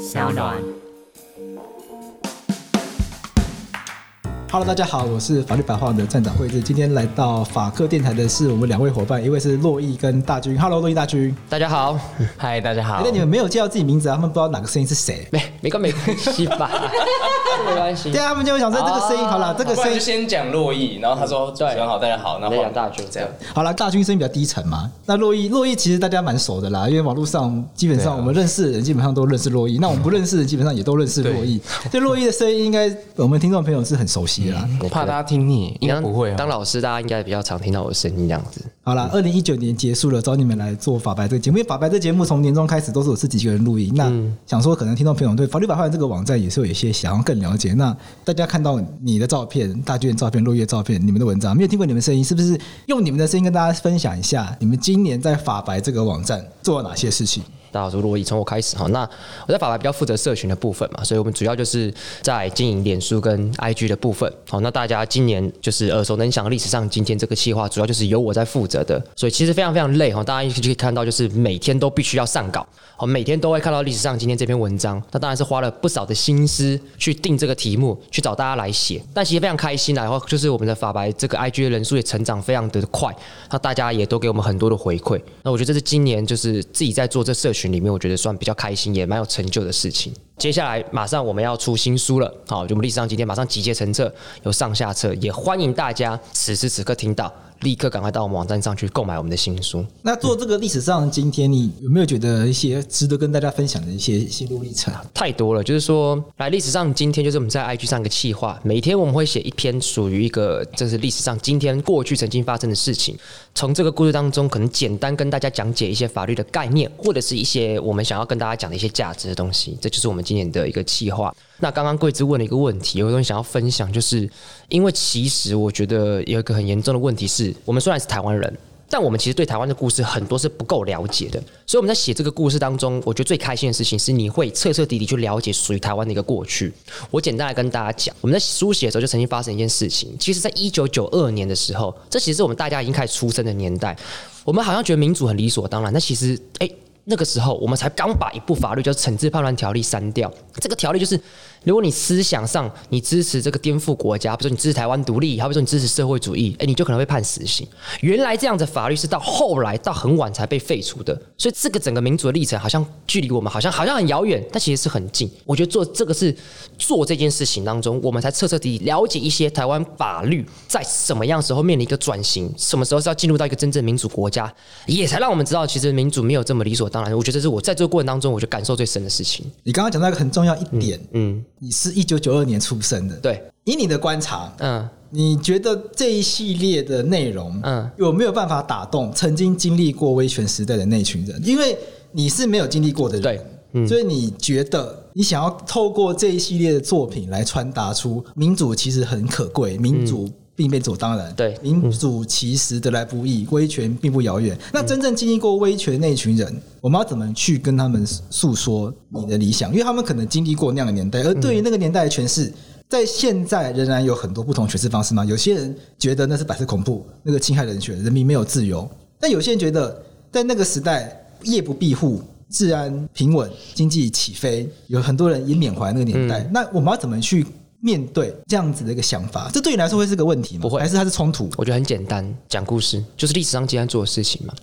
小暖。Hello，大家好，我是法律白话文的站长惠智。今天来到法客电台的是我们两位伙伴，一位是洛毅跟大军。Hello，洛毅大军，大家好，嗨，大家好。那你们没有介绍自己名字啊，他们不知道哪个声音是谁？没，没关没关系吧？没关系。对啊，他们就会想说这个声音好了，这个声音先讲洛毅，然后他说对，很好，大家好，然后讲大军这样。好了，大军声音比较低沉嘛。那洛毅，洛毅其实大家蛮熟的啦，因为网络上基本上我们认识的人基本上都认识洛毅，那我们不认识的基本上也都认识洛毅。对洛毅的声音，应该我们听众朋友是很熟悉的啦。我怕大家。听腻应该不会啊。当老师，大家应该比较常听到我的声音这样子。好了，二零一九年结束了，找你们来做法白这个节目。因为法白这个节目从年终开始都是我自己一个人录音。那想说，可能听众朋友对法律白话文这个网站也是有一些想要更了解。那大家看到你的照片、大军的照片、落叶照片、你们的文章，没有听过你们声音，是不是用你们的声音跟大家分享一下，你们今年在法白这个网站做了哪些事情？大家好，珞亦，从我开始哈。那我在法白比较负责社群的部分嘛，所以我们主要就是在经营脸书跟 IG 的部分。好，那大家今年就是耳熟能详历史上今天这个计划，主要就是由我在负责的，所以其实非常非常累哈。大家就可以看到，就是每天都必须要上稿，好，每天都会看到历史上今天这篇文章。那当然是花了不少的心思去定这个题目，去找大家来写。但其实非常开心啊，然后就是我们的法白这个 IG 的人数也成长非常的快，那大家也都给我们很多的回馈。那我觉得这是今年就是自己在做这社群。群里面，我觉得算比较开心，也蛮有成就的事情。接下来马上我们要出新书了，好，就我们历史上今天马上集结成册，有上下册，也欢迎大家此时此刻听到。立刻赶快到我们网站上去购买我们的新书。那做这个历史上今天，你有没有觉得一些值得跟大家分享的一些心路历程？太多了，就是说，来历史上今天就是我们在 IG 上一个企划，每天我们会写一篇属于一个这是历史上今天过去曾经发生的事情，从这个故事当中可能简单跟大家讲解一些法律的概念，或者是一些我们想要跟大家讲的一些价值的东西，这就是我们今年的一个企划。那刚刚贵枝问了一个问题，有个东西想要分享，就是因为其实我觉得有一个很严重的问题是，我们虽然是台湾人，但我们其实对台湾的故事很多是不够了解的。所以我们在写这个故事当中，我觉得最开心的事情是，你会彻彻底底去了解属于台湾的一个过去。我简单来跟大家讲，我们在书写的时候就曾经发生一件事情。其实，在一九九二年的时候，这其实是我们大家已经开始出生的年代。我们好像觉得民主很理所当然，但其实，诶，那个时候我们才刚把一部法律叫《惩治叛乱条例》删掉。这个条例就是。如果你思想上你支持这个颠覆国家，比如说你支持台湾独立，好比说你支持社会主义，哎，你就可能会判死刑。原来这样的法律是到后来到很晚才被废除的，所以这个整个民主的历程好像距离我们好像好像很遥远，但其实是很近。我觉得做这个是做这件事情当中，我们才彻彻底底了解一些台湾法律在什么样时候面临一个转型，什么时候是要进入到一个真正民主国家，也才让我们知道其实民主没有这么理所当然。我觉得这是我在这个过程当中，我就感受最深的事情。你刚刚讲到一个很重要一点，嗯。嗯你是一九九二年出生的，对。以你的观察，嗯，你觉得这一系列的内容，嗯，有没有办法打动曾经经历过威权时代的那群人？因为你是没有经历过的人，对，嗯，所以你觉得你想要透过这一系列的作品来传达出民主其实很可贵，民主。嗯并非理所当然，对民主其实得来不易，威权并不遥远。那真正经历过威权那一群人，我们要怎么去跟他们诉说你的理想？因为他们可能经历过那样的年代，而对于那个年代的诠释，在现在仍然有很多不同诠释方式吗？有些人觉得那是白色恐怖，那个侵害人权，人民没有自由；但有些人觉得，在那个时代夜不闭户，治安平稳，经济起飞，有很多人也缅怀那个年代。那我们要怎么去？面对这样子的一个想法，这对你来说会是个问题吗？不会，还是它是冲突？我觉得很简单，讲故事就是历史上今天做的事情嘛。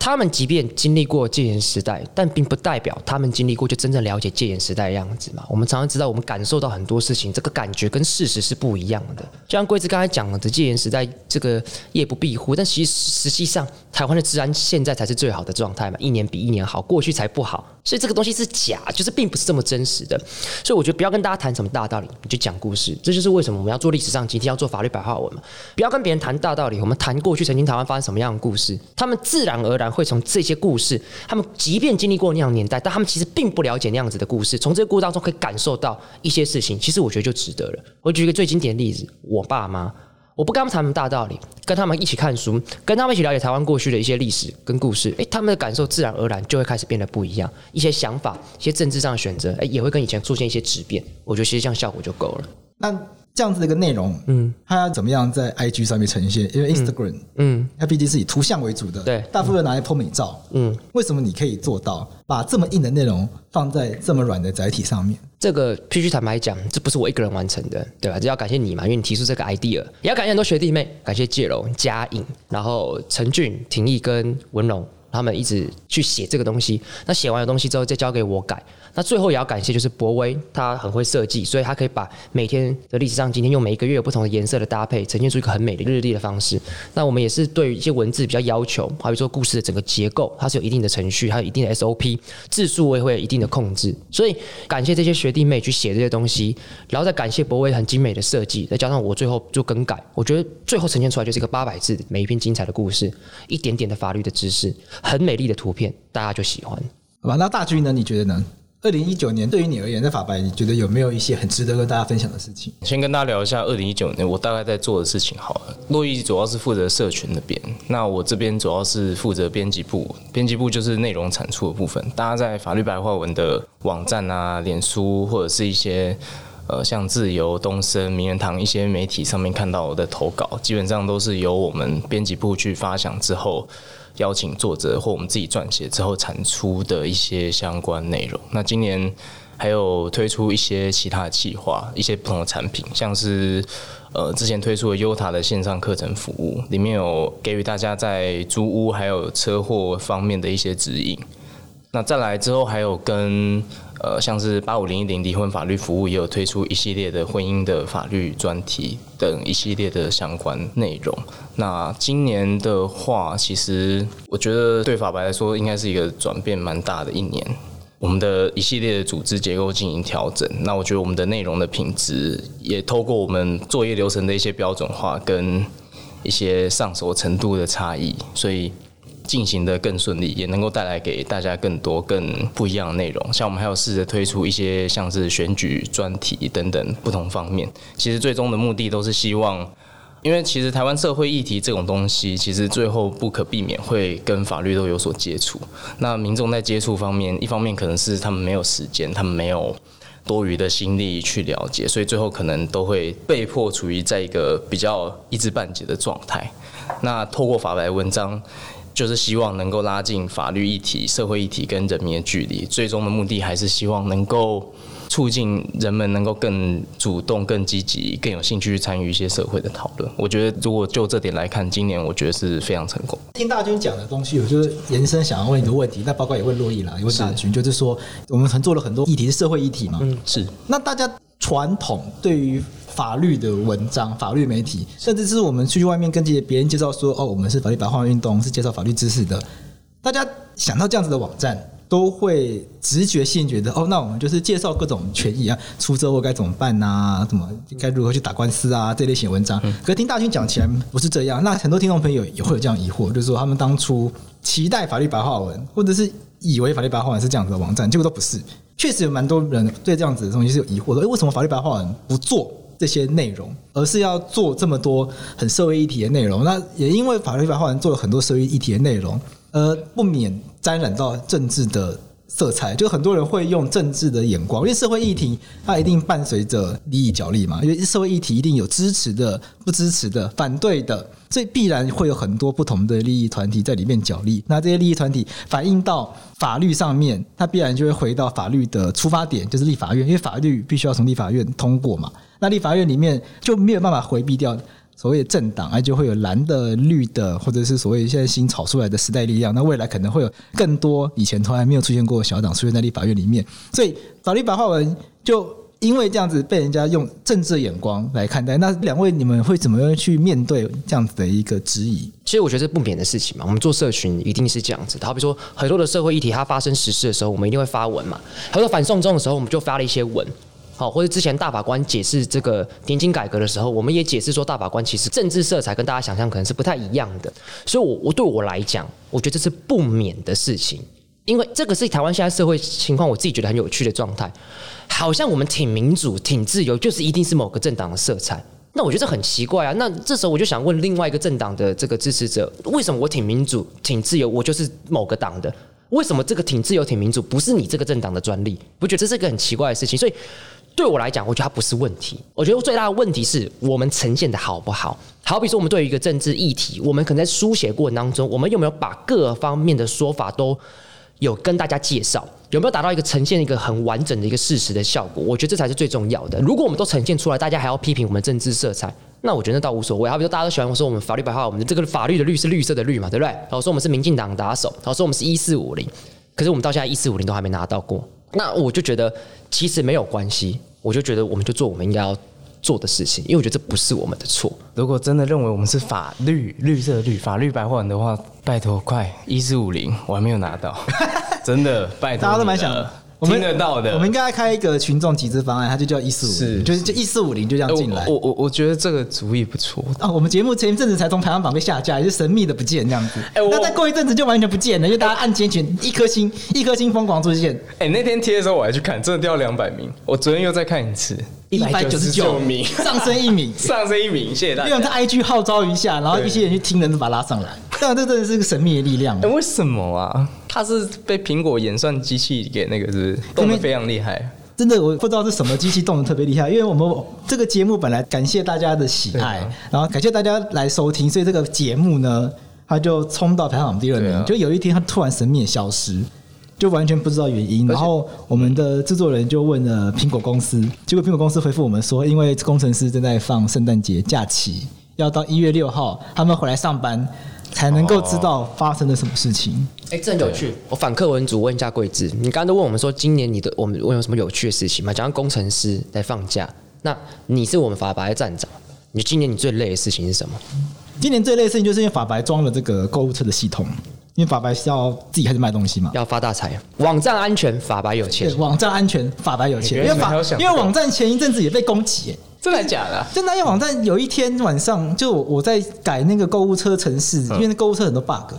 他们即便经历过戒严时代，但并不代表他们经历过就真正了解戒严时代的样子嘛。我们常常知道，我们感受到很多事情，这个感觉跟事实是不一样的。就像贵子刚才讲的，戒严时代这个夜不闭户，但其实实际上台湾的治安现在才是最好的状态嘛，一年比一年好，过去才不好。所以这个东西是假，就是并不是这么真实的。所以我觉得不要跟大家谈什么大道理，你就讲故事。这就是为什么我们要做历史上今天要做法律白话文嘛。不要跟别人谈大道理，我们谈过去曾经台湾发生什么样的故事，他们自然而然会从这些故事。他们即便经历过那样年代，但他们其实并不了解那样子的故事。从这个故事当中可以感受到一些事情，其实我觉得就值得了。我举一个最经典的例子：我爸妈，我不跟他们谈什么大道理，跟他们一起看书，跟他们一起了解台湾过去的一些历史跟故事，诶，他们的感受自然而然就会开始变得不一样，一些想法、一些政治上的选择，诶，也会跟以前出现一些质变。我觉得其实这样效果就够了。那这样子的一个内容，嗯，它要怎么样在 IG 上面呈现？因为 Instagram，嗯，它毕竟是以图像为主的，对，大部分拿来 po 美照，嗯，为什么你可以做到把这么硬的内容放在这么软的载体上面？这个必须坦白讲，这不是我一个人完成的，对吧？这要感谢你嘛，因为你提出这个 idea，也要感谢很多学弟妹，感谢介龙、嘉颖，然后陈俊、廷义跟文龙。他们一直去写这个东西，那写完的东西之后再交给我改。那最后也要感谢就是博威，他很会设计，所以他可以把每天的历史上今天用每一个月有不同的颜色的搭配，呈现出一个很美的日历的方式。那我们也是对于一些文字比较要求，好比说故事的整个结构，它是有一定的程序，还有一定的 SOP，字数我也会有一定的控制。所以感谢这些学弟妹去写这些东西，然后再感谢博威很精美的设计，再加上我最后就更改，我觉得最后呈现出来就是一个八百字每一篇精彩的故事，一点点的法律的知识，很美丽的图片，大家就喜欢。好吧，那大军呢？你觉得呢？二零一九年对于你而言，在法白，你觉得有没有一些很值得跟大家分享的事情？先跟大家聊一下二零一九年我大概在做的事情好了。洛伊主要是负责社群那边，那我这边主要是负责编辑部，编辑部就是内容产出的部分。大家在法律白话文的网站啊、脸书或者是一些呃像自由、东森、名人堂一些媒体上面看到我的投稿，基本上都是由我们编辑部去发想之后。邀请作者或我们自己撰写之后产出的一些相关内容。那今年还有推出一些其他的计划，一些不同的产品，像是呃之前推出的优塔的线上课程服务，里面有给予大家在租屋还有车祸方面的一些指引。那再来之后还有跟。呃，像是八五零一零离婚法律服务也有推出一系列的婚姻的法律专题等一系列的相关内容。那今年的话，其实我觉得对法白来说，应该是一个转变蛮大的一年。我们的一系列的组织结构进行调整，那我觉得我们的内容的品质也透过我们作业流程的一些标准化跟一些上手程度的差异，所以。进行得更顺利，也能够带来给大家更多更不一样的内容。像我们还有试着推出一些像是选举专题等等不同方面。其实最终的目的都是希望，因为其实台湾社会议题这种东西，其实最后不可避免会跟法律都有所接触。那民众在接触方面，一方面可能是他们没有时间，他们没有多余的心力去了解，所以最后可能都会被迫处于在一个比较一知半解的状态。那透过法白文章。就是希望能够拉近法律议题、社会议题跟人民的距离，最终的目的还是希望能够促进人们能够更主动、更积极、更有兴趣去参与一些社会的讨论。我觉得，如果就这点来看，今年我觉得是非常成功。听大军讲的东西，我就是延伸想要问一个问题，那包括也问洛伊啦，因为大军就是说，我们曾做了很多议题是社会议题嘛，嗯，是。那大家传统对于法律的文章、法律媒体，甚至是我们出去外面跟这些别人介绍说：“哦，我们是法律白话文运动，是介绍法律知识的。”大家想到这样子的网站，都会直觉性觉得：“哦，那我们就是介绍各种权益啊，出车祸该怎么办呐、啊？怎么该如何去打官司啊？这类型文章。”可是听大军讲起来不是这样。那很多听众朋友也会有这样疑惑，就是说他们当初期待法律白话文，或者是以为法律白话文是这样子的网站，结果都不是。确实有蛮多人对这样子的东西是有疑惑的。诶，为什么法律白话文不做？这些内容，而是要做这么多很社会议题的内容。那也因为法律白话文做了很多社会议题的内容，而不免沾染到政治的色彩。就很多人会用政治的眼光，因为社会议题它一定伴随着利益角力嘛。因为社会议题一定有支持的、不支持的、反对的，所以必然会有很多不同的利益团体在里面角力。那这些利益团体反映到法律上面，它必然就会回到法律的出发点，就是立法院，因为法律必须要从立法院通过嘛。那立法院里面就没有办法回避掉所谓的政党，而就会有蓝的、绿的，或者是所谓现在新炒出来的时代力量。那未来可能会有更多以前从来没有出现过的小党出现在立法院里面。所以法律白话文就因为这样子被人家用政治眼光来看待。那两位你们会怎么样去面对这样子的一个质疑？其实我觉得这不免的事情嘛。我们做社群一定是这样子的。好比说很多的社会议题它发生实事的时候，我们一定会发文嘛。很多反送中的时候，我们就发了一些文。好，或者之前大法官解释这个年金改革的时候，我们也解释说，大法官其实政治色彩跟大家想象可能是不太一样的。所以，我我对我来讲，我觉得这是不免的事情，因为这个是台湾现在社会情况，我自己觉得很有趣的状态。好像我们挺民主、挺自由，就是一定是某个政党的色彩。那我觉得这很奇怪啊。那这时候我就想问另外一个政党的这个支持者，为什么我挺民主、挺自由，我就是某个党的？为什么这个挺自由、挺民主不是你这个政党的专利？我觉得这是一个很奇怪的事情？所以。对我来讲，我觉得它不是问题。我觉得最大的问题是我们呈现的好不好。好比说，我们对于一个政治议题，我们可能在书写过程当中，我们有没有把各方面的说法都有跟大家介绍？有没有达到一个呈现一个很完整的一个事实的效果？我觉得这才是最重要的。如果我们都呈现出来，大家还要批评我们政治色彩，那我觉得倒无所谓。好比说，大家都喜欢说我们法律白话，我们的这个法律的绿是绿色的绿嘛，对不对？然后说我们是民进党打手，然后说我们是一四五零，可是我们到现在一四五零都还没拿到过。那我就觉得其实没有关系。我就觉得，我们就做我们应该要做的事情，因为我觉得这不是我们的错。如果真的认为我们是法律绿色绿法律白话文的话，拜托快一四五零，我还没有拿到，真的拜托。大家都蛮想。我们听得到的，我们应该开一个群众集资方案，它就叫一四五，是就是就一四五零就这样进来。我我我觉得这个主意不错啊。我们节目前一阵子才从排行榜被下架，也是神秘的不见这样子。哎，那再过一阵子就完全不见了，因为大家按键群一颗星，一颗星疯狂出现。哎，那天贴的时候我还去看，真的掉两百名。我昨天又再看一次，一百九十九名，上升一名，上升一名，谢谢大家。用在 IG 号召一下，然后一些人去听人，就把他拉上来。但这真的是个神秘的力量。哎，为什么啊？他是被苹果演算机器给那个是，是动得非常厉害，真的我不知道是什么机器动得特别厉害，因为我们这个节目本来感谢大家的喜爱，啊、然后感谢大家来收听，所以这个节目呢，它就冲到排行榜第二名。啊、就有一天他突然神秘消失，就完全不知道原因。然后我们的制作人就问了苹果公司，结果苹果公司回复我们说，因为工程师正在放圣诞节假期，要到一月六号他们回来上班。才能够知道发生了什么事情。哎、欸，这很有趣。我反客文组问一下贵智，你刚刚都问我们说，今年你的我们问有什么有趣的事情吗？讲到工程师在放假，那你是我们法白的站长，你今年你最累的事情是什么？今年最累的事情就是因为法白装了这个购物车的系统，因为法白是要自己开始卖东西嘛，要发大财。网站安全，法白有钱。网站安全，法白有钱。因为法，因为网站前一阵子也被攻击。真的假的、就那些，网站有一天晚上，就我在改那个购物车城市，因为那购物车很多 bug，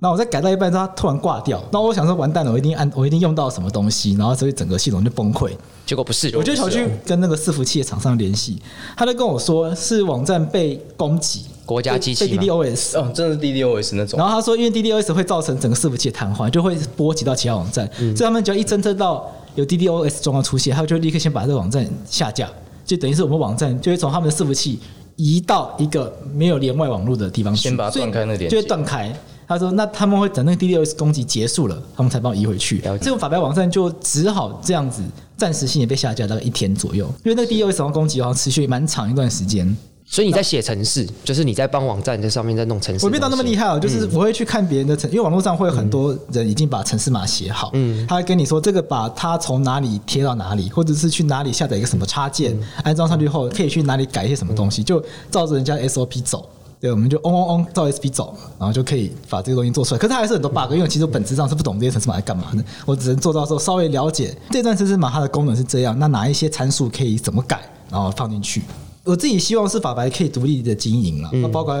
然后我在改到一半之后，它突然挂掉。然后我想说，完蛋了，我一定按，我一定用到什么东西，然后所以整个系统就崩溃。结果不是，我就想去跟那个伺服器的厂商联系，他就跟我说是网站被攻击，国家机器被 DDoS，哦，真的是 DDoS 那种。然后他说，因为 DDoS 会造成整个伺服器的瘫痪，就会波及到其他网站，所以他们只要一侦测到有 DDoS 状况出现，他就立刻先把这个网站下架。就等于是我们网站就会从他们的伺服器移到一个没有连外网络的地方去，先把它断开那点，就会断开。他说：“那他们会等那个 DDoS 攻击结束了，他们才帮我移回去。这种法白网站就只好这样子暂时性也被下架，大概一天左右。因为那个 DDoS 攻击好像持续蛮长一段时间。”所以你在写程式，就是你在帮网站在上面在弄程式。我没到那么厉害哦，就是我会去看别人的程，因为网络上会有很多人已经把程式码写好，嗯，他会跟你说这个把它从哪里贴到哪里，或者是去哪里下载一个什么插件，安装上去后可以去哪里改一些什么东西，就照着人家 SOP 走。对，我们就嗡嗡嗡照 SOP 走，然后就可以把这个东西做出来。可是它还是很多 bug，因为其实我本质上是不懂这些程式码在干嘛的，我只能做到说稍微了解这段程式码它的功能是这样，那哪一些参数可以怎么改，然后放进去。我自己希望是法白可以独立的经营了，那包括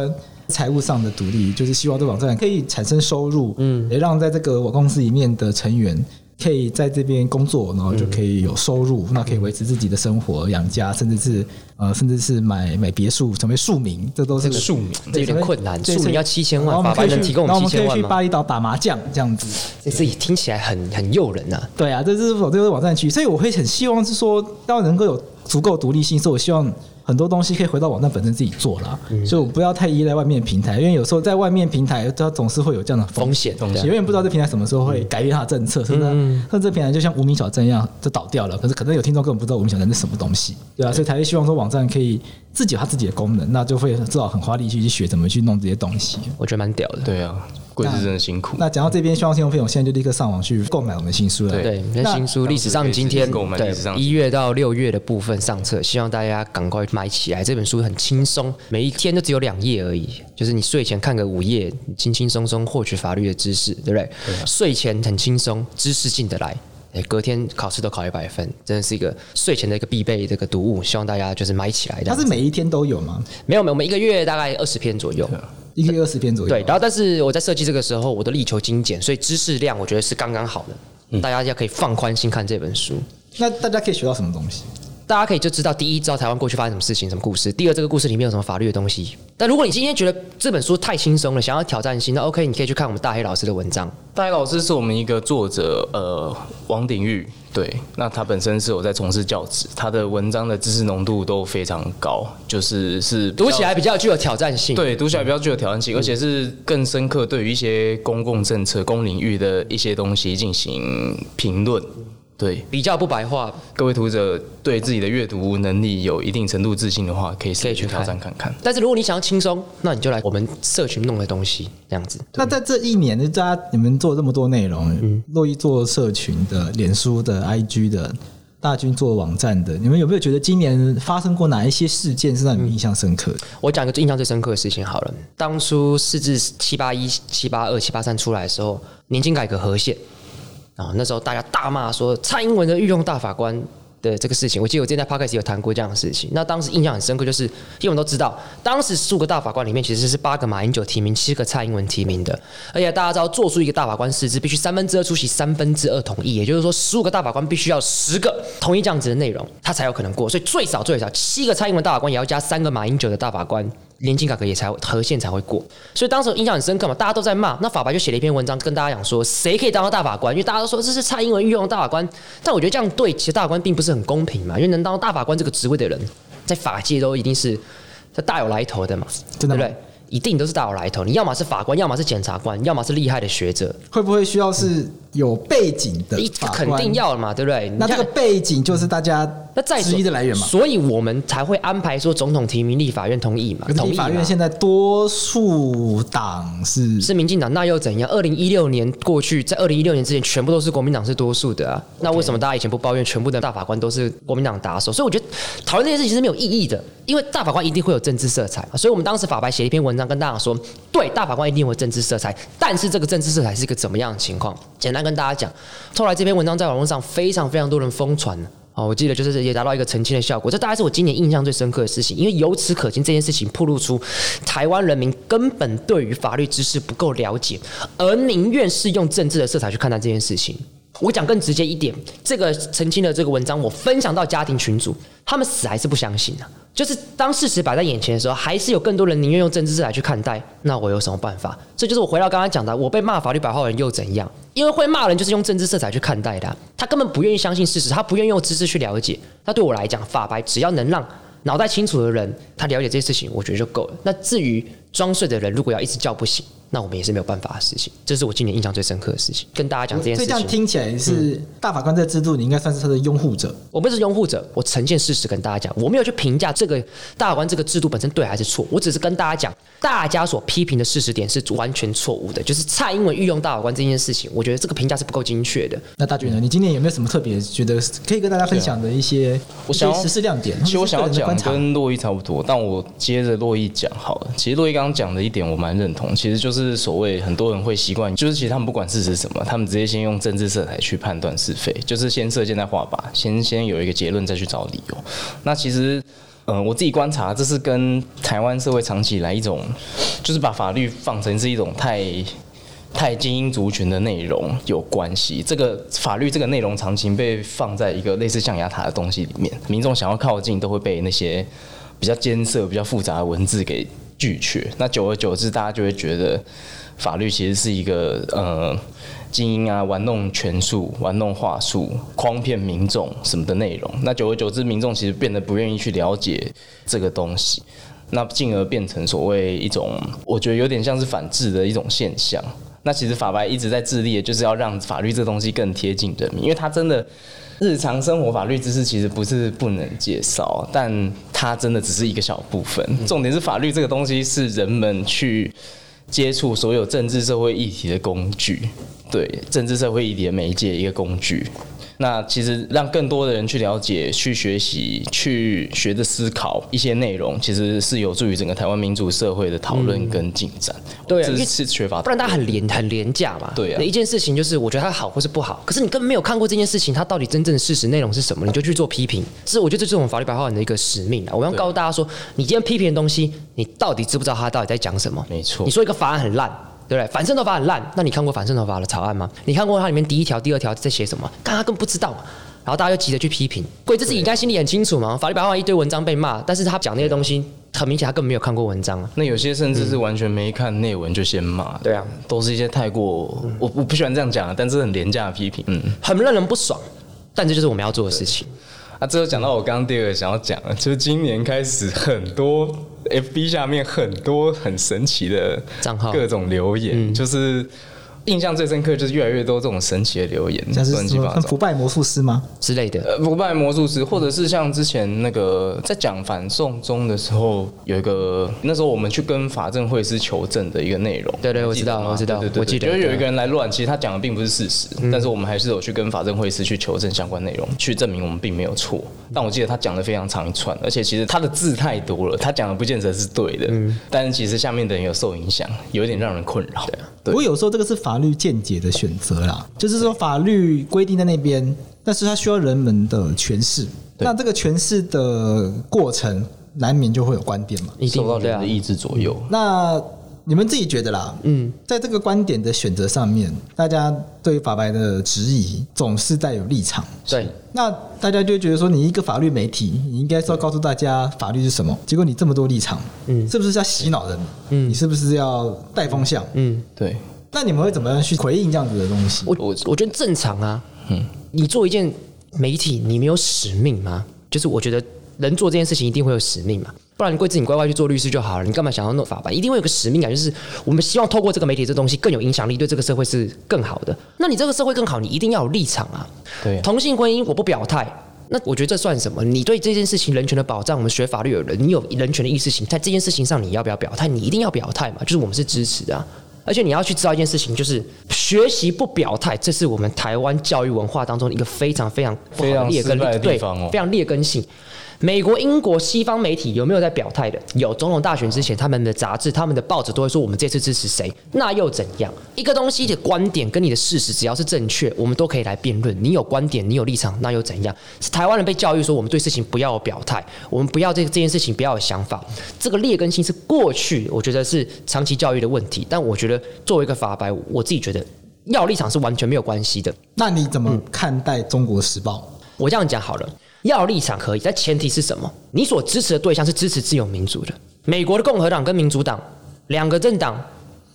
财务上的独立，就是希望这网站可以产生收入，嗯，也让在这个我公司里面的成员可以在这边工作，然后就可以有收入，那可以维持自己的生活、养家，甚至是呃，甚至是买买别墅，成为庶民，这都是个庶民，这有点困难，庶民要七千万，法白能提供七千万吗？可以去巴厘岛打麻将这样子，这自己听起来很很诱人呐。对啊，这是我这个网站区，所以我会很希望是说，要能够有足够独立性，所以我希望。很多东西可以回到网站本身自己做了，嗯、所以我不要太依赖外面的平台，因为有时候在外面平台，它总是会有这样的风险，风险永远不知道这平台什么时候会改变它的政策，嗯、是不是？那这平台就像无名小站一样，就倒掉了。可是可能有听众根本不知道无名小站是什么东西，对啊，所以才会希望说网站可以自己有它自己的功能，那就会至少很花力气去学怎么去弄这些东西。我觉得蛮屌的，对啊。贵是真的辛苦。那讲到这边，希望听众朋友现在就立刻上网去购买我们的新书了。对，那新书历史上今天对一月到六月的部分上册，希望大家赶快买起来。这本书很轻松，每一天都只有两页而已，就是你睡前看个五页，轻轻松松获取法律的知识，对不对？睡前很轻松，知识进得来，隔天考试都考一百分，真的是一个睡前的一个必备这个读物。希望大家就是买起来。它是每一天都有吗？没有没有，我们一个月大概二十篇左右。一个月二十篇左右。对，然后但是我在设计这个时候，我的力求精简，所以知识量我觉得是刚刚好的。嗯、大家要可以放宽心看这本书。那大家可以学到什么东西？大家可以就知道，第一，知道台湾过去发生什么事情、什么故事；第二，这个故事里面有什么法律的东西。但如果你今天觉得这本书太轻松了，想要挑战性，那 OK，你可以去看我们大黑老师的文章。大黑老师是我们一个作者，呃，王鼎玉。对，那他本身是有在从事教职，他的文章的知识浓度都非常高，就是是读起来比较具有挑战性。对，读起来比较具有挑战性，嗯、而且是更深刻，对于一些公共政策、公领域的一些东西进行评论。对，比较不白话。各位读者对自己的阅读能力有一定程度自信的话，可以可以去挑战看看，但是如果你想要轻松，那你就来我们社群弄的东西这样子。那在这一年，大家你们做这么多内容，嗯，珞亦做社群的、脸书的、IG 的，大军做网站的，你们有没有觉得今年发生过哪一些事件是让你们印象深刻的？嗯、我讲个印象最深刻的事情好了，当初四至七八一、七八二、七八三出来的时候，年金改革合宪。啊，那时候大家大骂说蔡英文的御用大法官的这个事情，我记得我之前在 Podcast 有谈过这样的事情。那当时印象很深刻，就是因为我们都知道，当时数个大法官里面其实是八个马英九提名，七个蔡英文提名的。而且大家知道，做出一个大法官释字必须三分之二出席，三分之二同意，也就是说，十五个大法官必须要十个同意这样子的内容，他才有可能过。所以最少最少七个蔡英文大法官也要加三个马英九的大法官。年金改革也才和宪才会过，所以当时印象很深刻嘛，大家都在骂，那法白就写了一篇文章跟大家讲说，谁可以当到大法官？因为大家都说这是蔡英文御用大法官，但我觉得这样对其实大法官并不是很公平嘛，因为能当大法官这个职位的人，在法界都一定是他大有来头的嘛，对不对？一定都是大有来头，你要么是法官，要么是检察官，要么是厉害的学者，会不会需要是有背景的法官？肯定要嘛，对不对？那这个背景就是大家。那在质疑的来源嘛，所以我们才会安排说总统提名，立法院同意嘛。立法院现在多数党是是民进党，那又怎样？二零一六年过去，在二零一六年之前，全部都是国民党是多数的啊。那为什么大家以前不抱怨全部的大法官都是国民党打手？所以我觉得讨论这件事情是没有意义的，因为大法官一定会有政治色彩。所以我们当时法白写一篇文章跟大家说，对，大法官一定会有政治色彩，但是这个政治色彩是一个怎么样的情况？简单跟大家讲，后来这篇文章在网络上非常非常多人疯传。哦，我记得就是也达到一个澄清的效果，这大概是我今年印象最深刻的事情，因为由此可见，这件事情暴露出台湾人民根本对于法律知识不够了解，而宁愿是用政治的色彩去看待这件事情。我讲更直接一点，这个澄清的这个文章，我分享到家庭群组，他们死还是不相信啊。就是当事实摆在眼前的时候，还是有更多人宁愿用政治色彩去看待。那我有什么办法？这就是我回到刚刚讲的，我被骂法律白话人又怎样？因为会骂人就是用政治色彩去看待的，他根本不愿意相信事实，他不愿意用知识去了解。那对我来讲，法白只要能让脑袋清楚的人他了解这些事情，我觉得就够了。那至于装睡的人，如果要一直叫不醒。那我们也是没有办法的事情，这是我今年印象最深刻的事情，跟大家讲这件事情。所以这样听起来是大法官这个制度，你应该算是他的拥护者。我不是拥护者，我呈现事实跟大家讲，我没有去评价这个大法官这个制度本身对还是错，我只是跟大家讲，大家所批评的事实点是完全错误的，就是蔡英文御用大法官这件事情，我觉得这个评价是不够精确的。那大军呢？你今年有没有什么特别觉得可以跟大家分享的一些我想要实施亮点？其实我想要讲跟洛伊差不多，但我接着洛伊讲好了。其实洛伊刚刚讲的一点我蛮认同，其实就是是所谓很多。人会习惯，就是其实他们不管事实什么，他们直接先用政治色彩去判断是非，就是先射箭再画靶，先先有一个结论再去找理由。那其实，嗯、我自己观察，这是跟台湾社会长期以来一种，就是把法律放成是一种太太精英族群的内容有关系。这个法律这个内容长期被放在一个类似象牙塔的东西里面，民众想要靠近都会被那些比较艰涩、比较复杂的文字给拒绝。那久而久之，大家就会觉得。法律其实是一个呃精英啊玩弄权术、玩弄话术、诓骗民众什么的内容。那久而久之，民众其实变得不愿意去了解这个东西，那进而变成所谓一种我觉得有点像是反智的一种现象。那其实法白一直在致力的就是要让法律这东西更贴近人民，因为它真的日常生活法律知识其实不是不能介绍，但它真的只是一个小部分。重点是法律这个东西是人们去。接触所有政治社会议题的工具，对政治社会议题的媒介一个工具。那其实让更多的人去了解、去学习、去学着思考一些内容，其实是有助于整个台湾民主社会的讨论跟进展。嗯、对、啊，这是缺乏，不然大家很廉很廉价嘛。对啊，一件事情就是我觉得它好或是不好，可是你根本没有看过这件事情，它到底真正的事实内容是什么，你就去做批评。这是我觉得这是我们法律白话文的一个使命啊。我们要告诉大家说，你今天批评的东西，你到底知不知道它到底在讲什么？没错，你说一个法案很烂。对不对？反渗透法很烂，那你看过反渗透法的草案吗？你看过它里面第一条、第二条在写什么？大家根本不知道，然后大家就急着去批评。鬼子自己应该心里很清楚嘛。法律白话一堆文章被骂，但是他讲那些东西，很明显他根本没有看过文章啊。那有些甚至是完全没看内文就先骂。嗯。对啊，都是一些太过……我我不喜欢这样讲，但是很廉价的批评，嗯，很让人不爽。但这就是我们要做的事情。啊，最后讲到我刚刚第二个想要讲的，就是今年开始很多 FB 下面很多很神奇的账号，各种留言，就是。印象最深刻就是越来越多这种神奇的留言，像是什么腐败魔术师吗之类的？呃，腐败魔术师，或者是像之前那个在讲反送中的时候，有一个那时候我们去跟法政会师求证的一个内容。对对，我知道，我知道，我记得。因为有一个人来乱，其实他讲的并不是事实，但是我们还是有去跟法政会师去求证相关内容，去证明我们并没有错。但我记得他讲的非常长一串，而且其实他的字太多了，他讲的不见得是对的。嗯。但是其实下面的人有受影响，有一点让人困扰。对。不过有时候这个是法律见解的选择啦，就是说法律规定在那边，但是它需要人们的诠释。那这个诠释的过程，难免就会有观点嘛，受到人的意志左右。那你们自己觉得啦，嗯，在这个观点的选择上面，大家对于法白的质疑总是带有立场。对，那大家就觉得说，你一个法律媒体，你应该是要告诉大家法律是什么。结果你这么多立场，嗯，是不是要洗脑人？嗯，你是不是要带风向？嗯，对。那你们会怎么样去回应这样子的东西？我我我觉得正常啊。嗯，你做一件媒体，你没有使命吗？就是我觉得人做这件事情一定会有使命嘛。不然你归自己乖乖去做律师就好了，你干嘛想要弄法办？一定会有个使命感，就是我们希望透过这个媒体这东西更有影响力，对这个社会是更好的。那你这个社会更好，你一定要有立场啊。对，同性婚姻我不表态，那我觉得这算什么？你对这件事情人权的保障，我们学法律有人，你有人权的意识形态，这件事情上你要不要表态？你一定要表态嘛，就是我们是支持的啊。而且你要去知道一件事情，就是学习不表态，这是我们台湾教育文化当中的一个非常非常不好的劣根，对，非常劣根性。美国、英国、西方媒体有没有在表态的？有，总统大选之前，他们的杂志、他们的报纸都会说我们这次支持谁，那又怎样？一个东西的观点跟你的事实，只要是正确，我们都可以来辩论。你有观点，你有立场，那又怎样？是台湾人被教育说，我们对事情不要有表态，我们不要这这件事情不要有想法。这个劣根性是过去，我觉得是长期教育的问题。但我觉得作为一个法白，我自己觉得要立场是完全没有关系的。那你怎么看待《中国时报》？嗯，我这样讲好了。要立场可以，但前提是什么？你所支持的对象是支持自由民主的。美国的共和党跟民主党两个政党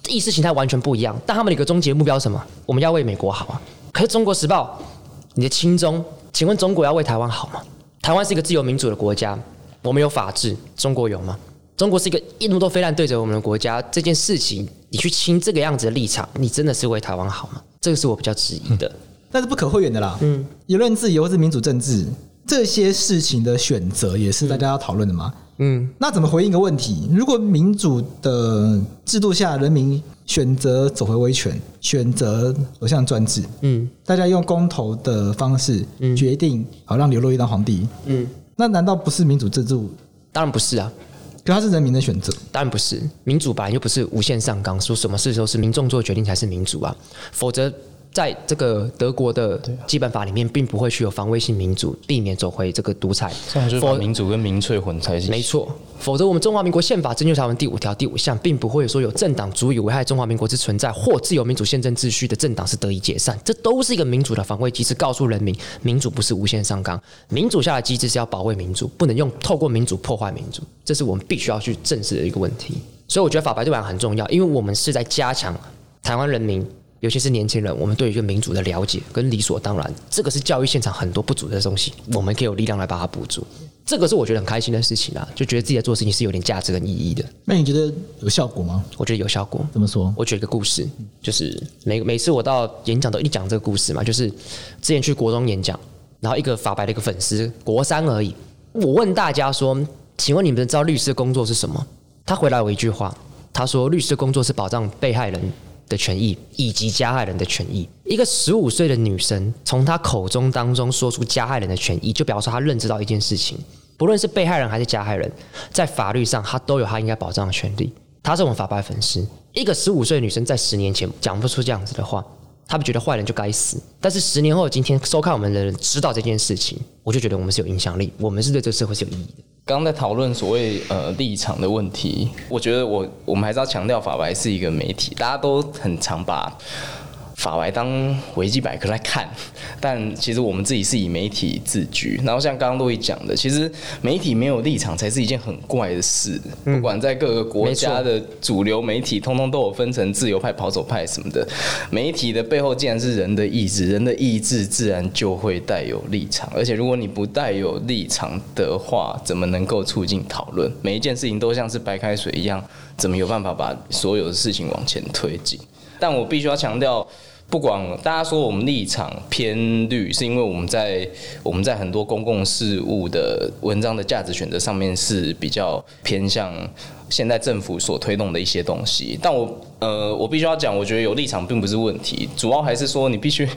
意识形态完全不一样，但他们的一个终极目标是什么？我们要为美国好啊。可是《中国时报》，你的亲中，请问中国要为台湾好吗？台湾是一个自由民主的国家，我们有法治，中国有吗？中国是一个那么多飞弹对着我们的国家，这件事情你去亲这个样子的立场，你真的是为台湾好吗？这个是我比较质疑的。但是不可讳言的啦，嗯，言论自由是民主政治。这些事情的选择也是大家要讨论的吗？嗯，那怎么回应一个问题？如果民主的制度下，人民选择走回威权，选择走向专制，嗯，大家用公投的方式决定，好让刘若英当皇帝，嗯，那难道不是民主制度？当然不是啊，可它是人民的选择，当然不是。民主吧又不是无限上纲，说什么事都是民众做决定才是民主啊，否则。在这个德国的基本法里面，并不会去有防卫性民主，避免走回这个独裁。否民主跟民粹混在一起。没错，否则我们中华民国宪法征求条文第五条第五项，并不会说有政党足以危害中华民国之存在或自由民主宪政秩序的政党是得以解散。这都是一个民主的防卫机制，告诉人民，民主不是无限上纲，民主下的机制是要保卫民主，不能用透过民主破坏民主。这是我们必须要去正视的一个问题。所以我觉得法白对我很重要，因为我们是在加强台湾人民。尤其是年轻人，我们对于一个民主的了解跟理所当然，这个是教育现场很多不足的东西，我们可以有力量来把它补足。这个是我觉得很开心的事情啊，就觉得自己在做事情是有点价值跟意义的。那你觉得有效果吗？我觉得有效果。怎么说？我举一个故事，就是每每次我到演讲都一讲这个故事嘛，就是之前去国中演讲，然后一个法白的一个粉丝，国三而已，我问大家说，请问你们知道律师的工作是什么？他回答我一句话，他说律师的工作是保障被害人的权益以及加害人的权益。一个十五岁的女生从她口中当中说出加害人的权益，就表示她认知到一件事情：不论是被害人还是加害人，在法律上她都有她应该保障的权利。她是我们法白粉丝。一个十五岁的女生在十年前讲不出这样子的话，他们觉得坏人就该死。但是十年后今天收看我们的人知道这件事情，我就觉得我们是有影响力，我们是对这个社会是有意义的。刚刚在讨论所谓呃立场的问题，我觉得我我们还是要强调法白是一个媒体，大家都很常把法白当维基百科来看，但其实我们自己是以媒体自居。然后像刚刚珞亦讲的，其实媒体没有立场才是一件很怪的事。不管在各个国家的主流媒体，通通都有分成自由派、保守派什么的。媒体的背后既然是人的意志，人的意志自然就会带有立场。而且如果你不带有立场的话，怎么能够促进讨论？每一件事情都像是白开水一样，怎么有办法把所有的事情往前推进？但我必须要强调，不管大家说我们立场偏绿，是因为我们在我们在很多公共事务的文章的价值选择上面是比较偏向现在政府所推动的一些东西。但我呃，我必须要讲，我觉得有立场并不是问题，主要还是说你必须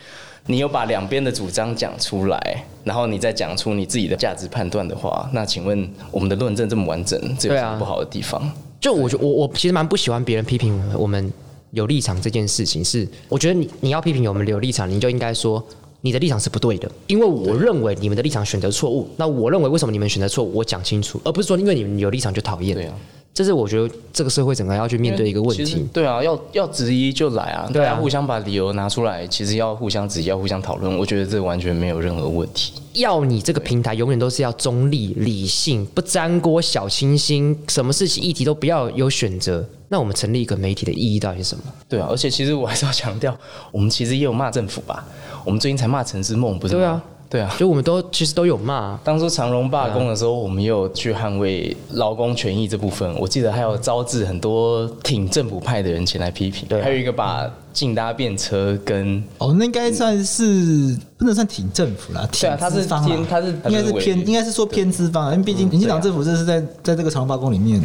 你有把两边的主张讲出来，然后你再讲出你自己的价值判断的话，那请问我们的论证这么完整，这有什么不好的地方？就我觉我我其实蛮不喜欢别人批评我们。有立场这件事情是，我觉得你你要批评我们有立场，你就应该说你的立场是不对的，因为我认为你们的立场选择错误。那我认为为什么你们选择错误，我讲清楚，而不是说因为你们有立场就讨厌。对啊。这是我觉得这个社会整个要去面对一个问题。对啊，要要质疑就来啊，对啊，互相把理由拿出来，其实要互相质疑，要互相讨论，我觉得这完全没有任何问题。要你这个平台永远都是要中立、理性，不沾锅、小清新，什么事情议题都不要有选择。那我们成立一个媒体的意义到底是什么？对啊，而且其实我还是要强调，我们其实也有骂政府吧？我们最近才骂陈之梦，不是吗？对啊。对啊，就我们都其实都有骂、啊。当初长荣罢工的时候，我们也有去捍卫劳工权益这部分。我记得还有招致很多挺政府派的人前来批评。对、啊，还有一个把禁搭便车跟哦，那应该算是不能算挺政府啦。对啊，他是偏，他是应该是偏，应该是说偏资方。因为毕竟民进党政府这是在在这个长荣罢工里面，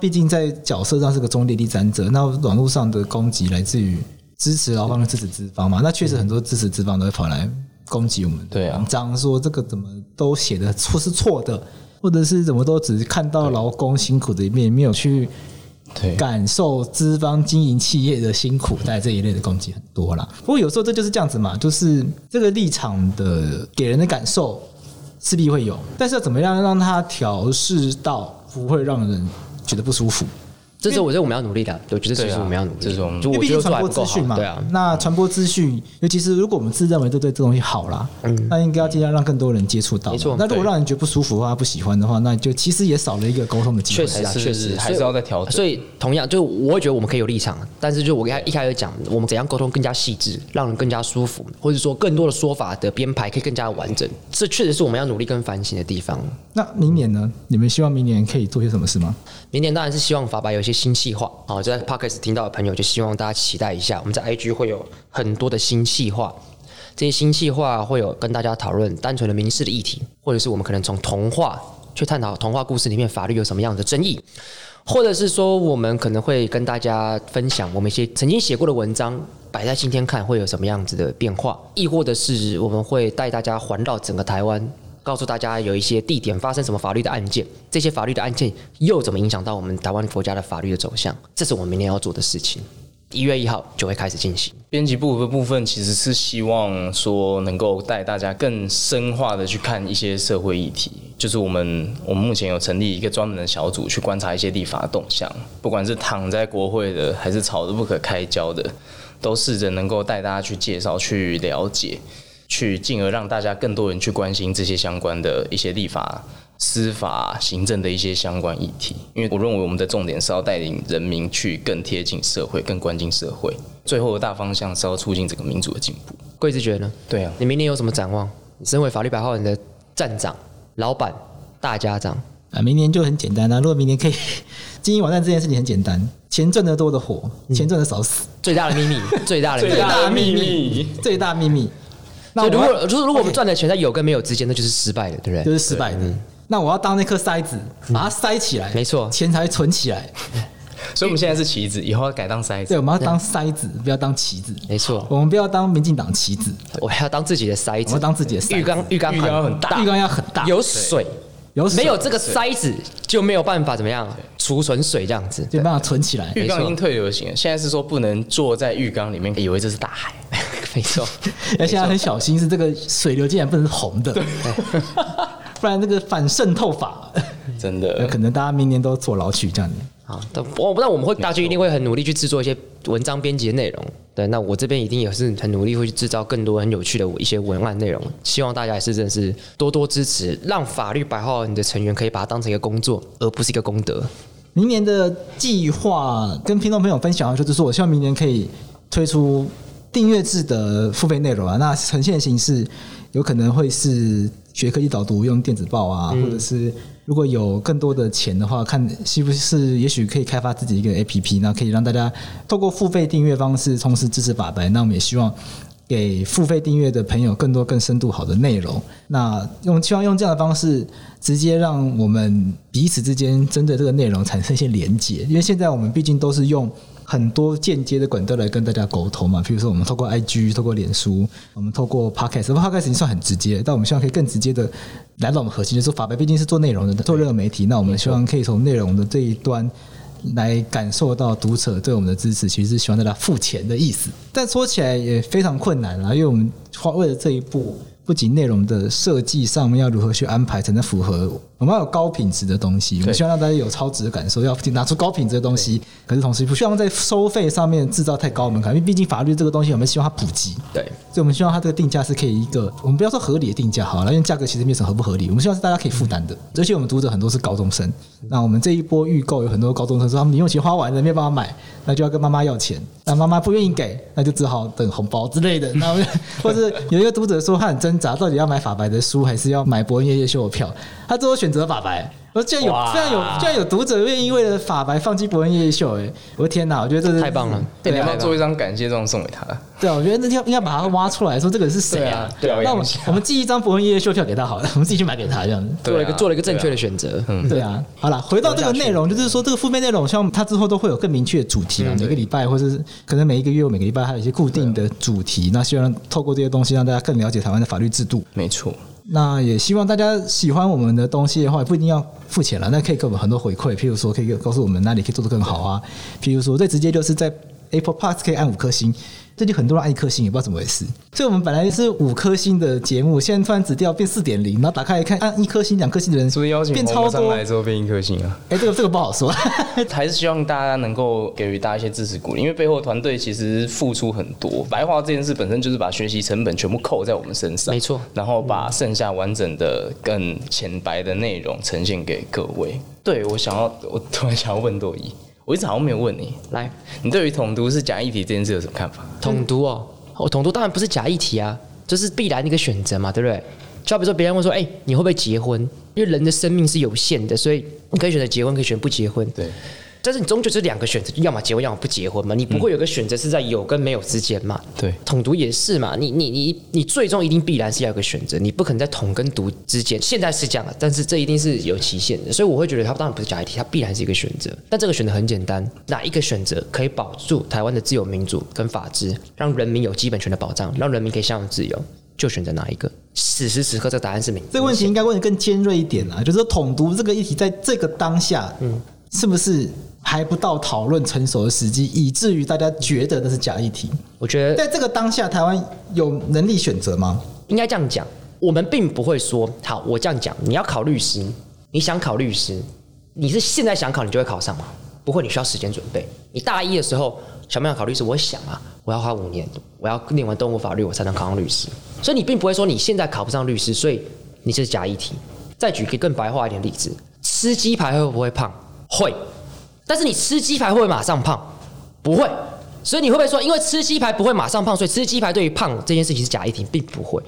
毕竟在角色上是个中立第三者。那网络上的攻击来自于支持劳方跟支持资方嘛？那确实很多支持资方都会跑来。攻击我们，对啊，这样说这个怎么都写的错是错的，或者是怎么都只是看到劳工辛苦的一面，没有去感受资方经营企业的辛苦，在这一类的攻击很多啦。不过有时候这就是这样子嘛，就是这个立场的给人的感受势必会有，但是要怎么样让它调试到不会让人觉得不舒服？这是我觉得我们要努力的，我觉得这是我们要努力的。这种，因为毕竟传播资讯嘛，对啊。那传播资讯，尤其是如果我们自认为都对这东西好啦，嗯，那应该要尽量让更多人接触到。没错。那如果让人觉得不舒服的话，不喜欢的话，那就其实也少了一个沟通的机会。确实啊，确实还是要再调整。所以同样，就我会觉得我们可以有立场，但是就我一开一开始讲，我们怎样沟通更加细致，让人更加舒服，或者说更多的说法的编排可以更加完整，这确实是我们要努力跟反省的地方。那明年呢？你们希望明年可以做些什么事吗？明年当然是希望法白有些新计划。啊，就在 Podcast 听到的朋友，就希望大家期待一下，我们在 IG 会有很多的新计划。这些新计划会有跟大家讨论单纯的民事的议题，或者是我们可能从童话去探讨童话故事里面法律有什么样的争议，或者是说我们可能会跟大家分享我们一些曾经写过的文章，摆在今天看会有什么样子的变化，亦或者是我们会带大家环绕整个台湾。告诉大家有一些地点发生什么法律的案件，这些法律的案件又怎么影响到我们台湾国家的法律的走向？这是我们明年要做的事情。一月一号就会开始进行。编辑部的部分其实是希望说能够带大家更深化的去看一些社会议题，就是我们我们目前有成立一个专门的小组去观察一些立法动向，不管是躺在国会的还是吵得不可开交的，都试着能够带大家去介绍、去了解。去进而让大家更多人去关心这些相关的一些立法、司法、行政的一些相关议题，因为我认为我们的重点是要带领人民去更贴近社会、更关心社会。最后的大方向是要促进整个民主的进步。贵子觉得呢？对啊，你明年有什么展望？你身为法律白话人的站长、老板、大家长啊，明年就很简单啊。如果明年可以经营网站这件事情很简单，钱赚得多的活，钱赚得少死。最大的秘密，最大的最大的秘密，最大秘密。那如果就是如果我们赚的钱在有跟没有之间，那就是失败的，对不对？就是失败的。那我要当那颗塞子，把它塞起来，没错，钱才会存起来。所以我们现在是棋子，以后要改当塞子。对，我们要当塞子，不要当棋子。没错，我们不要当民进党棋子，我还要当自己的塞子。我要当自己的。浴缸，浴缸很大，浴缸要很大，有水，有没有这个塞子就没有办法怎么样储存水这样子，就没办法存起来。浴缸已经退流行了，现在是说不能坐在浴缸里面，以为这是大海。没错，要现在很小心，是这个水流竟然不能是红的，不然这个反渗透法，真的，可能大家明年都坐牢去这样子。啊，但我不知道我们会大军一定会很努力去制作一些文章编辑的内容。对，那我这边一定也是很努力会去制造更多很有趣的一些文案内容。希望大家也是真的是多多支持，让法律白话文的成员可以把它当成一个工作，而不是一个功德。明年的计划跟听众朋友分享的就是说，我希望明年可以推出订阅制的付费内容啊。那呈现形式有可能会是学科技导读用电子报啊，或者是。如果有更多的钱的话，看是不是也许可以开发自己一个 APP，那可以让大家透过付费订阅方式同时支持法白。那我们也希望给付费订阅的朋友更多更深度好的内容。那用希望用这样的方式，直接让我们彼此之间针对这个内容产生一些连接，因为现在我们毕竟都是用。很多间接的管道来跟大家沟通嘛，比如说我们透过 IG，透过脸书，我们透过 Podcast，Podcast 已经算很直接，但我们希望可以更直接的来到我们核心，就是说法白毕竟是做内容的，做任何媒体，那我们希望可以从内容的这一端来感受到读者对我们的支持，其实是希望大家付钱的意思，但说起来也非常困难啊，因为我们花为了这一步。不仅内容的设计上面要如何去安排才能符合，我们要有高品质的东西，我们希望让大家有超值的感受，要拿出高品质的东西。可是同时不希望在收费上面制造太高门槛，因为毕竟法律这个东西我们希望它普及。对，所以我们希望它这个定价是可以一个，我们不要说合理的定价好了，因为价格其实没什么合不合理，我们希望是大家可以负担的。而且我们读者很多是高中生，那我们这一波预购有很多高中生说他们零用钱花完了没有办法买，那就要跟妈妈要钱，那妈妈不愿意给，那就只好等红包之类的。那 或者有一个读者说他很挣扎，到底要买法白的书，还是要买博恩夜夜秀的票？他最后选择法白。我竟然有，竟然有，居然有读者愿意为了法白放弃博恩夜夜秀，哎，我的天哪！我觉得这是太棒了。对，你要做一张感谢状送给他。对啊，我觉得那天应该把他挖出来，说这个人是谁啊？对啊，那我们我们寄一张博恩夜夜秀票给他好了，我们自己去买给他，这样子做了一个做了一个正确的选择。嗯，对啊。好了，回到这个内容，就是说这个负面内容，希望他之后都会有更明确的主题啊，每个礼拜或者是可能每一个月、每个礼拜还有一些固定的主题。那希望透过这些东西，让大家更了解台湾的法律制度。没错。那也希望大家喜欢我们的东西的话，不一定要付钱了，那可以给我们很多回馈，譬如说可以告诉我们哪里可以做得更好啊，譬如说最直接就是在 Apple Pass 可以按五颗星。最近很多人按一颗星，也不知道怎么回事。所以我们本来是五颗星的节目，现在突然只掉变四点零，然后打开一看，按一颗星、两颗星的人，是不是邀请变超多？来之后变一颗星啊？哎、欸，这个这个不好说。还是希望大家能够给予大家一些支持鼓励，因为背后团队其实付出很多。白话这件事本身就是把学习成本全部扣在我们身上，没错。然后把剩下完整的、更浅白的内容呈现给各位。对，我想要，我突然想要问多益，我一直好像没有问你，来，你对于统读是假议题这件事有什么看法？统读哦。我统读当然不是假议题啊，这是必然的一个选择嘛，对不对？就比如说别人问说，哎，你会不会结婚？因为人的生命是有限的，所以你可以选择结婚，可以选择不结婚。对。但是你终究是两个选择，要么结婚，要么不结婚嘛。你不会有个选择是在有跟没有之间嘛？对，统独也是嘛。你你你你最终一定必然是要有个选择，你不可能在统跟独之间。现在是这样的，但是这一定是有期限的。所以我会觉得它当然不是假议题，它必然是一个选择。但这个选择很简单，哪一个选择可以保住台湾的自由民主跟法治，让人民有基本权的保障，让人民可以享有自由，就选择哪一个？此时此刻，这个答案是明。这个问题应该问的更尖锐一点啊，就是说统独这个议题在这个当下，嗯，是不是？还不到讨论成熟的时机，以至于大家觉得那是假议题。我觉得在这个当下，台湾有能力选择吗？应该这样讲，我们并不会说，好，我这样讲，你要考律师，你想考律师，你是现在想考，你就会考上吗？不会，你需要时间准备。你大一的时候想不想考律师？我想啊，我要花五年，我要念完动物法律，我才能考上律师。所以你并不会说你现在考不上律师，所以你是假议题。再举个更白话一点例子，吃鸡排会不会胖？会。但是你吃鸡排会不会马上胖？不会，所以你会不会说，因为吃鸡排不会马上胖，所以吃鸡排对于胖这件事情是假议题，并不会。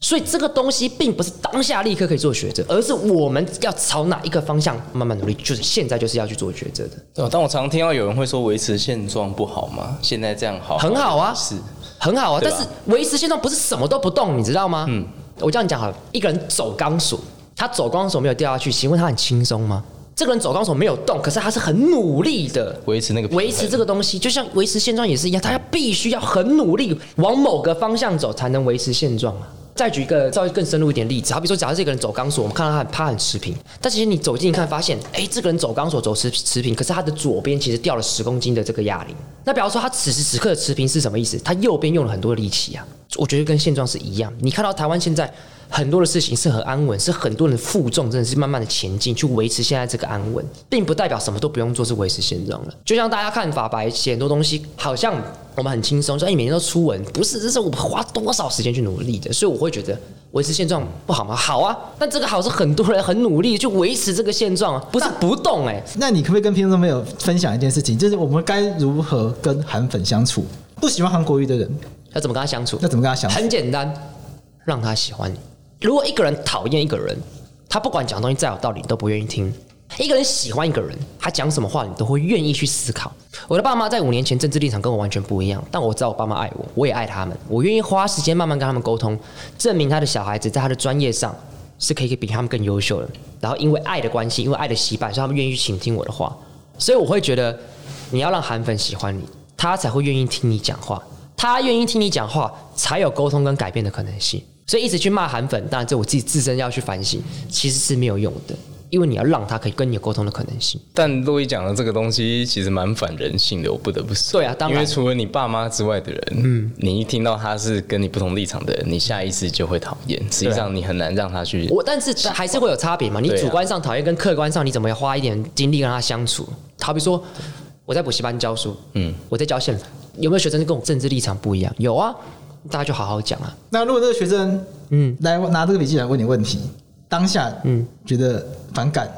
所以这个东西并不是当下立刻可以做抉择，而是我们要朝哪一个方向慢慢努力，就是现在就是要去做抉择的。对，但我常常听到有人会说维持现状不好吗？现在这样好，很好啊，是很好啊。但是维持现状不是什么都不动，你知道吗？嗯，我这样讲好了，一个人走钢索，他走钢索没有掉下去，请问他很轻松吗？这个人走钢索没有动，可是他是很努力的维持那个维持这个东西，就像维持现状也是一样，他要必须要很努力往某个方向走，才能维持现状啊。再举一个稍微更深入一点例子，好比说，假设这个人走钢索，我们看到他他很持平，但其实你走近一看，发现，哎，这个人走钢索走持持平，可是他的左边其实掉了十公斤的这个哑铃。那比方说，他此时此刻的持平是什么意思？他右边用了很多力气啊。我觉得跟现状是一样。你看到台湾现在。很多的事情是很安稳，是很多人负重，真的是慢慢的前进，去维持现在这个安稳，并不代表什么都不用做，是维持现状了。就像大家看法白写很多东西，好像我们很轻松，说哎，每天都出文，不是，这是我们花多少时间去努力的，所以我会觉得维持现状不好吗？好啊，但这个好是很多人很努力去维持这个现状，不是不动哎、欸。那你可不可以跟听众朋友分享一件事情，就是我们该如何跟韩粉相处？不喜欢韩国瑜的人要怎么跟他相处？要怎么跟他相处？很简单，让他喜欢你。如果一个人讨厌一个人，他不管讲东西再有道理，你都不愿意听；一个人喜欢一个人，他讲什么话，你都会愿意去思考。我的爸妈在五年前政治立场跟我完全不一样，但我知道我爸妈爱我，我也爱他们。我愿意花时间慢慢跟他们沟通，证明他的小孩子在他的专业上是可以比他们更优秀的。然后因为爱的关系，因为爱的羁绊，所以他们愿意倾听我的话。所以我会觉得，你要让韩粉喜欢你，他才会愿意听你讲话。他愿意听你讲话，才有沟通跟改变的可能性。所以一直去骂韩粉，当然这我自己自身要去反省，其实是没有用的，因为你要让他可以跟你有沟通的可能性。但陆毅讲的这个东西其实蛮反人性的，我不得不说。对啊，当然，因为除了你爸妈之外的人，嗯，你一听到他是跟你不同立场的人，你下意识就会讨厌。实际上你很难让他去。我但是还是会有差别嘛？你主观上讨厌跟客观上你怎么要花一点精力跟他相处？好比说我在补习班教书，嗯，我在教宪法，有没有学生跟我政治立场不一样？有啊。大家就好好讲啊。那如果这个学生，嗯，来拿这个笔记来问你问题，当下，嗯，觉得反感，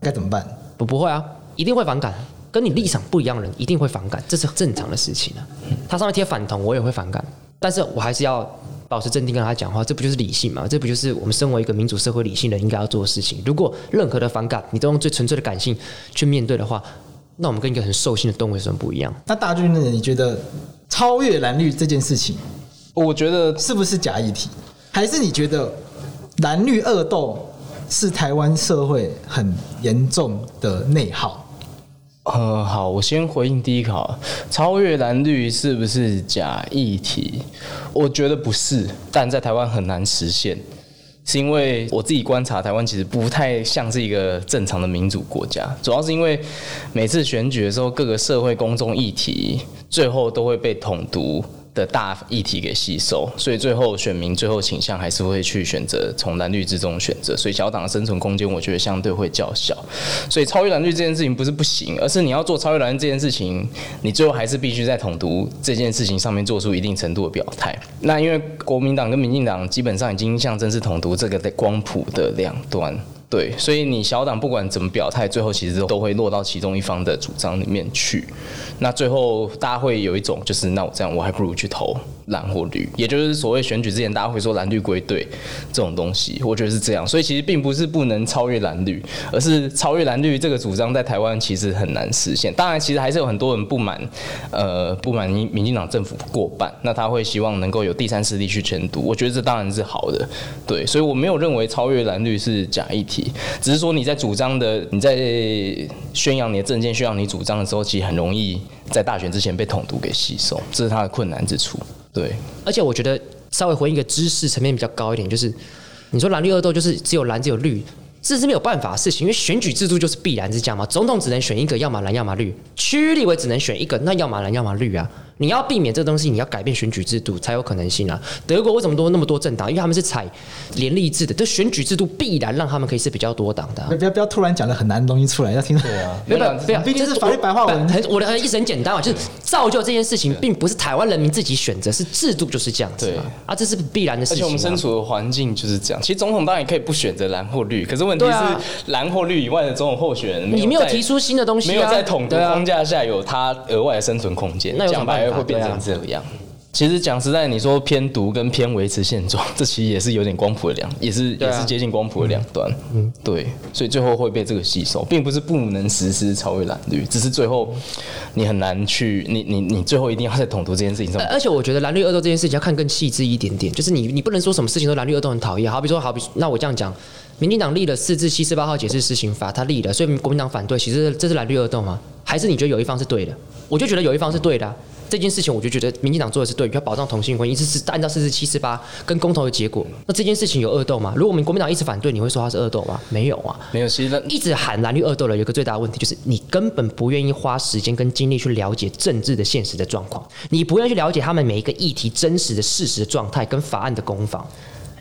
该怎么办？不，不会啊，一定会反感。跟你立场不一样的人，一定会反感，这是正常的事情啊。他上面贴反同，我也会反感，但是我还是要保持镇定跟他讲话。这不就是理性吗？这不就是我们身为一个民主社会理性人应该要做的事情？如果任何的反感，你都用最纯粹的感性去面对的话，那我们跟一个很兽性的动物有什么不一样？那大军呢？你觉得超越蓝绿这件事情？我觉得是不是假议题，还是你觉得蓝绿恶斗是台湾社会很严重的内耗？呃，好，我先回应第一个，超越蓝绿是不是假议题？我觉得不是，但在台湾很难实现，是因为我自己观察台湾其实不太像是一个正常的民主国家，主要是因为每次选举的时候，各个社会公众议题最后都会被统独。的大议题给吸收，所以最后选民最后倾向还是会去选择从蓝绿之中选择，所以小党的生存空间我觉得相对会较小。所以超越蓝绿这件事情不是不行，而是你要做超越蓝绿这件事情，你最后还是必须在统独这件事情上面做出一定程度的表态。那因为国民党跟民进党基本上已经象征是统独这个在光谱的两端。对，所以你小党不管怎么表态，最后其实都会落到其中一方的主张里面去。那最后大家会有一种，就是那我这样，我还不如去投蓝或绿，也就是所谓选举之前大家会说蓝绿归队这种东西，我觉得是这样。所以其实并不是不能超越蓝绿，而是超越蓝绿这个主张在台湾其实很难实现。当然，其实还是有很多人不满，呃，不满民民进党政府过半，那他会希望能够有第三势力去监督。我觉得这当然是好的，对。所以我没有认为超越蓝绿是假议题。只是说你在主张的，你在宣扬你的政见、宣扬你主张的时候，其实很容易在大选之前被统独给吸收，这是它的困难之处。对，而且我觉得稍微回应一个知识层面比较高一点，就是你说蓝绿二斗，就是只有蓝只有绿，这是没有办法的事情，因为选举制度就是必然之这样嘛，总统只能选一个，要么蓝要么绿，区域立委只能选一个，那要么蓝要么绿啊。你要避免这个东西，你要改变选举制度才有可能性啊。德国为什么多那么多政党？因为他们是采联立制的，这选举制度必然让他们可以是比较多党的、啊。不要不要突然讲了很难的东西出来，要听对啊。不要不要，毕竟是法律白话文。很我的意思很简单嘛，就是造就这件事情，并不是台湾人民自己选择，是制度就是这样子。对啊，这是必然的事情、啊。而且我们身处的环境就是这样。其实总统当然也可以不选择蓝或绿，可是问题是蓝或绿以外的总统候选人，你没有提出新的东西、啊，没有在统独框架下有他额外的生存空间，那讲白了会变成这样。其实讲实在，你说偏独跟偏维持现状，这其实也是有点光谱的两，也是也是接近光谱的两端。嗯，对，所以最后会被这个吸收，并不是不能实施超越蓝绿，只是最后你很难去，你你你最后一定要在统独这件事情上。而且我觉得蓝绿恶斗这件事情要看更细致一点点，就是你你不能说什么事情都蓝绿恶斗很讨厌。好比说，好比那我这样讲，民进党立了四至七十八号解释施行法，他立了，所以国民党反对，其实这是蓝绿恶斗吗？还是你觉得有一方是对的？我就觉得有一方是对的啊。这件事情我就觉得民进党做的是对，要保障同性婚姻，是是按照四十七四八跟公投的结果。那这件事情有恶斗吗？如果我们国民党一直反对，你会说他是恶斗吗？没有啊，没有。其实一直喊蓝绿恶斗的，有个最大的问题就是你根本不愿意花时间跟精力去了解政治的现实的状况，你不愿意去了解他们每一个议题真实的事实的状态跟法案的攻防。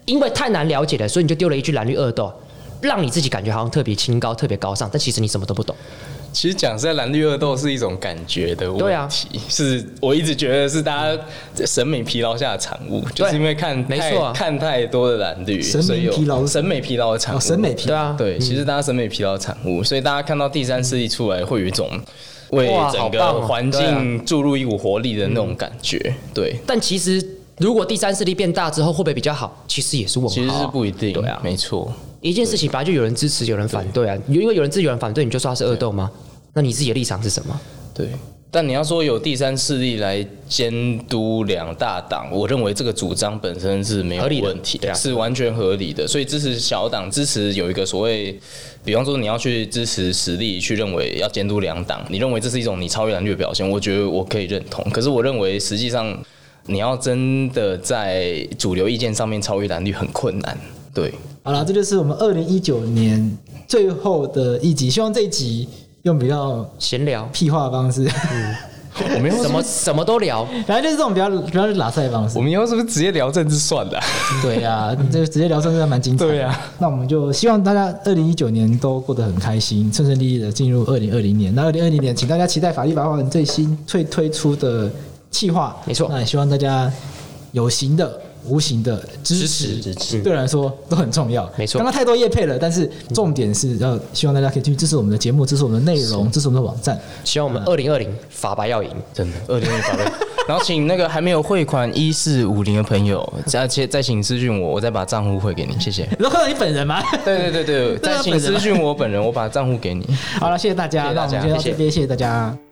因为太难了解了，所以你就丢了一句蓝绿恶斗，让你自己感觉好像特别清高、特别高尚，但其实你什么都不懂。其实讲实在，蓝绿恶斗是一种感觉的问题，啊、是我一直觉得是大家审美疲劳下的产物，就是因为看没错、啊、看太多的蓝绿，审美疲劳，审美疲劳的产物，审美疲劳，对啊，对，其实大家审美疲劳的产物，所以大家看到第三势力出来，会有一种为整个环境注入一股活力的那种感觉，对。但其实如果第三势力变大之后，会不会比较好？其实也是问号，其实是不一定，对啊，没错。一件事情本来就有人支持，有人反对啊，因为有人支持，有人反对，你就说他是恶斗吗？那你自己的立场是什么？对，但你要说有第三势力来监督两大党，我认为这个主张本身是没有问题的，是完全合理的。所以支持小党，支持有一个所谓，比方说你要去支持实力，去认为要监督两党，你认为这是一种你超越蓝绿的表现，我觉得我可以认同。可是我认为实际上你要真的在主流意见上面超越蓝绿很困难。对，好了，这就是我们二零一九年最后的一集，希望这一集。用比较闲聊、屁话的方式，嗯，我们什么什么都聊，反正就是这种比较比较拉塞的方式。我们以后是不是直接聊政治算了？对呀、啊，这个直接聊政治还蛮精彩。对呀、啊，那我们就希望大家二零一九年都过得很开心，顺顺利利的进入二零二零年。那二零二零年，请大家期待法律白话文最新最推出的企划。没错，那也希望大家有形的。无形的支持，支持对我来说都很重要。没错，刚刚太多业配了，但是重点是要希望大家可以继续支持我们的节目，支持我们的内容，支持我们的网站。希望我们二零二零法白要赢，真的二零二零法白。然后请那个还没有汇款一四五零的朋友，再再请私讯我，我再把账户汇给你，谢谢。你都看到你本人吗？对对对对，再请私讯我本人，我把账户给你。好了，谢谢大家，谢谢大家，谢谢谢谢大家。